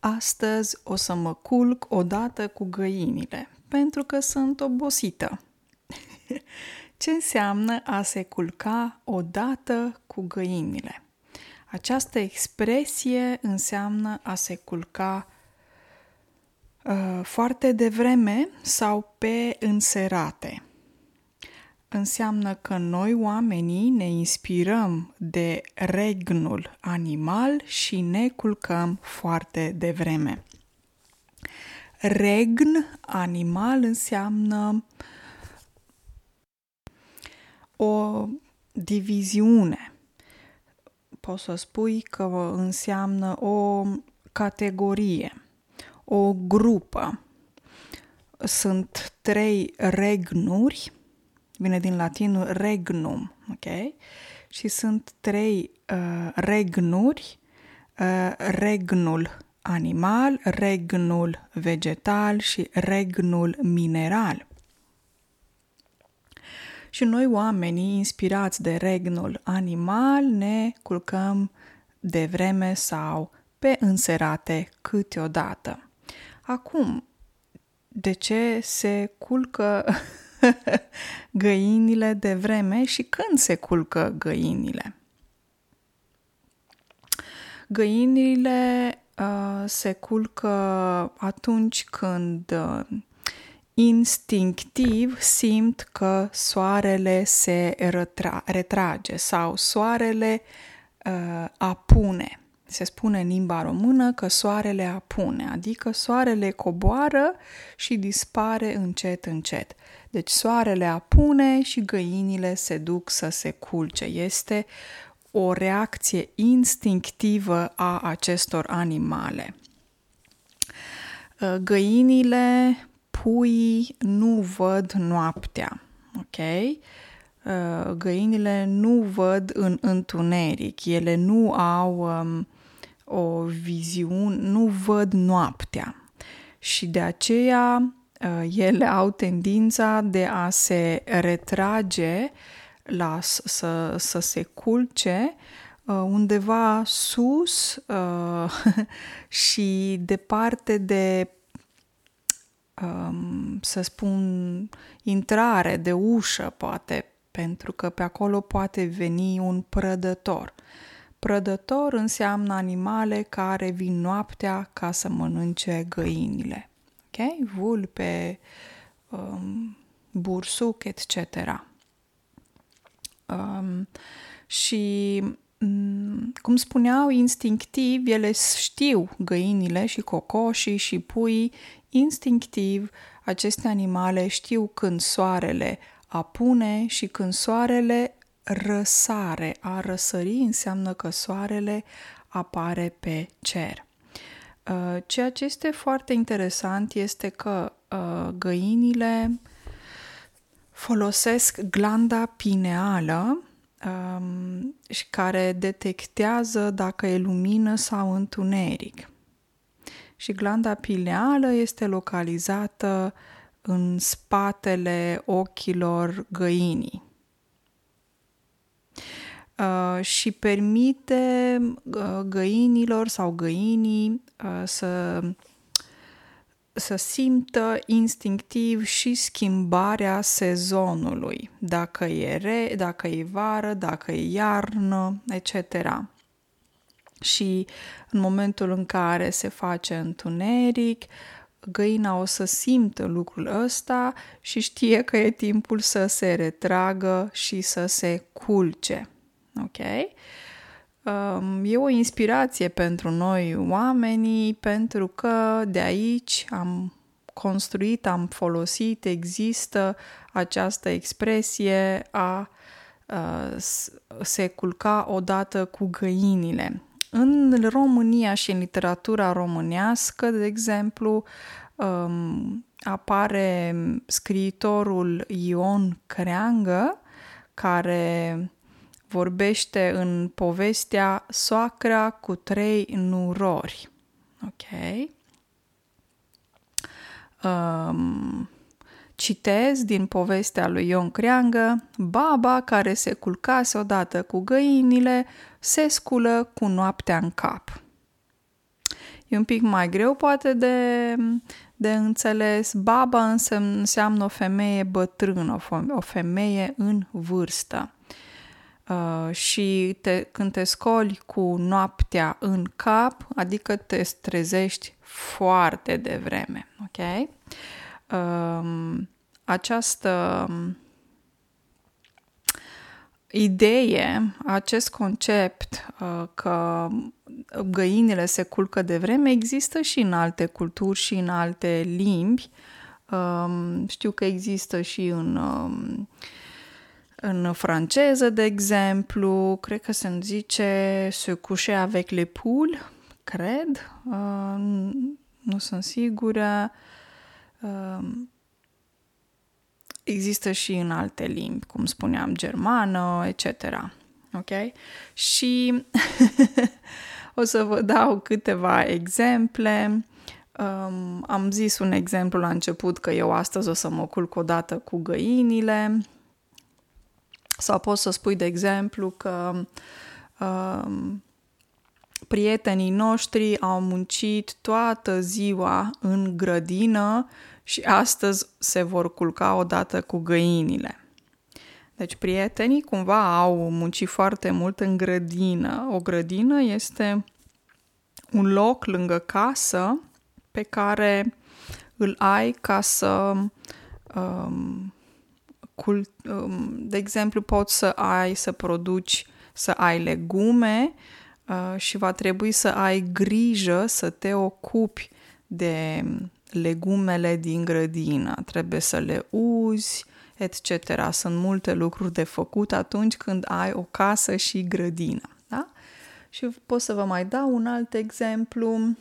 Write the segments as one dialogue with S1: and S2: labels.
S1: Astăzi o să mă culc odată cu găinile, pentru că sunt obosită. Ce înseamnă a se culca odată cu găinile? Această expresie înseamnă a se culca uh, foarte devreme sau pe înserate înseamnă că noi oamenii ne inspirăm de regnul animal și ne culcăm foarte devreme. Regn animal înseamnă o diviziune. Poți să spui că înseamnă o categorie, o grupă. Sunt trei regnuri vine din latinul regnum, ok? Și sunt trei uh, regnuri, uh, regnul animal, regnul vegetal și regnul mineral. Și noi oamenii inspirați de regnul animal ne culcăm de vreme sau pe înserate câteodată. Acum, de ce se culcă găinile de vreme și când se culcă găinile. Găinile uh, se culcă atunci când uh, instinctiv simt că soarele se retra- retrage sau soarele uh, apune. Se spune în limba română că soarele apune, adică soarele coboară și dispare încet, încet. Deci soarele apune și găinile se duc să se culce. Este o reacție instinctivă a acestor animale. Uh, găinile, puii nu văd noaptea, ok? Uh, găinile nu văd în întuneric, ele nu au um, o viziune, nu văd noaptea. Și de aceea Uh, ele au tendința de a se retrage, la, să, să se culce uh, undeva sus uh, și departe de, um, să spun, intrare, de ușă, poate, pentru că pe acolo poate veni un prădător. Prădător înseamnă animale care vin noaptea ca să mănânce găinile ok? Vulpe, um, bursuc, etc. Um, și um, cum spuneau, instinctiv, ele știu găinile și cocoșii și pui, instinctiv aceste animale știu când soarele apune și când soarele răsare. A răsări înseamnă că soarele apare pe cer. Uh, ceea ce este foarte interesant este că uh, găinile folosesc glanda pineală um, și care detectează dacă e lumină sau întuneric. Și glanda pineală este localizată în spatele ochilor găinii. Uh, și permite uh, găinilor sau găinii uh, să, să simtă instinctiv și schimbarea sezonului, dacă e re, dacă e vară, dacă e iarnă, etc. Și în momentul în care se face întuneric, găina o să simtă lucrul ăsta și știe că e timpul să se retragă și să se culce ok? Um, e o inspirație pentru noi oamenii pentru că de aici am construit, am folosit, există această expresie a se culca odată cu găinile. În România și în literatura românească, de exemplu, um, apare scriitorul Ion Creangă, care vorbește în povestea Soacra cu trei nurori. Ok? Um, citez din povestea lui Ion Creangă, baba care se culcase odată cu găinile se sculă cu noaptea în cap. E un pic mai greu poate de, de înțeles. Baba înseamnă o femeie bătrână, o femeie în vârstă. Uh, și te, când te scoli cu noaptea în cap, adică te trezești foarte devreme, ok? Uh, această idee, acest concept uh, că găinile se culcă de vreme există și în alte culturi și în alte limbi. Um, știu că există și în, um, în franceză, de exemplu, cred că se zice se coucher avec les poules, cred, uh, nu sunt sigură. Um, există și în alte limbi, cum spuneam, germană, etc. Ok? Și o să vă dau câteva exemple. Um, am zis un exemplu la început că eu astăzi o să mă culc o dată cu găinile. Sau poți să spui, de exemplu, că um, prietenii noștri au muncit toată ziua în grădină și astăzi se vor culca odată cu găinile. Deci prietenii cumva au muncit foarte mult în grădină. O grădină este un loc lângă casă pe care îl ai ca să um, cult, um, de exemplu poți să ai să produci să ai legume uh, și va trebui să ai grijă să te ocupi de legumele din grădină, trebuie să le uzi, etc. Sunt multe lucruri de făcut atunci când ai o casă și grădină. Da? Și pot să vă mai dau un alt exemplu.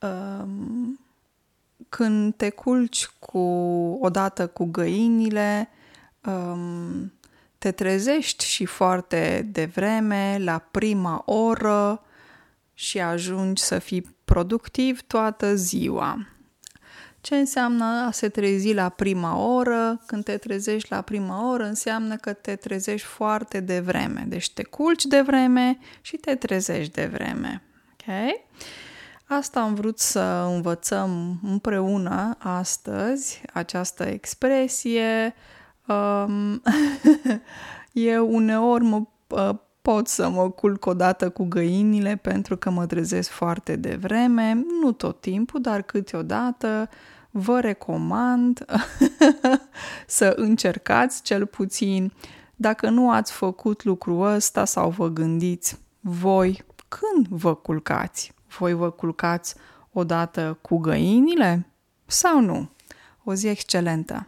S1: Um, când te culci cu odată cu găinile, um, te trezești și foarte devreme, la prima oră și ajungi să fii productiv toată ziua. Ce înseamnă a se trezi la prima oră? Când te trezești la prima oră, înseamnă că te trezești foarte devreme. Deci te culci de vreme și te trezești de vreme. Ok? Asta am vrut să învățăm împreună astăzi, această expresie. Um, eu uneori mă uh, pot să mă culc odată cu găinile pentru că mă trezesc foarte devreme, nu tot timpul, dar câteodată vă recomand să încercați cel puțin. Dacă nu ați făcut lucrul ăsta sau vă gândiți voi când vă culcați, voi vă culcați odată cu găinile sau nu? O zi excelentă!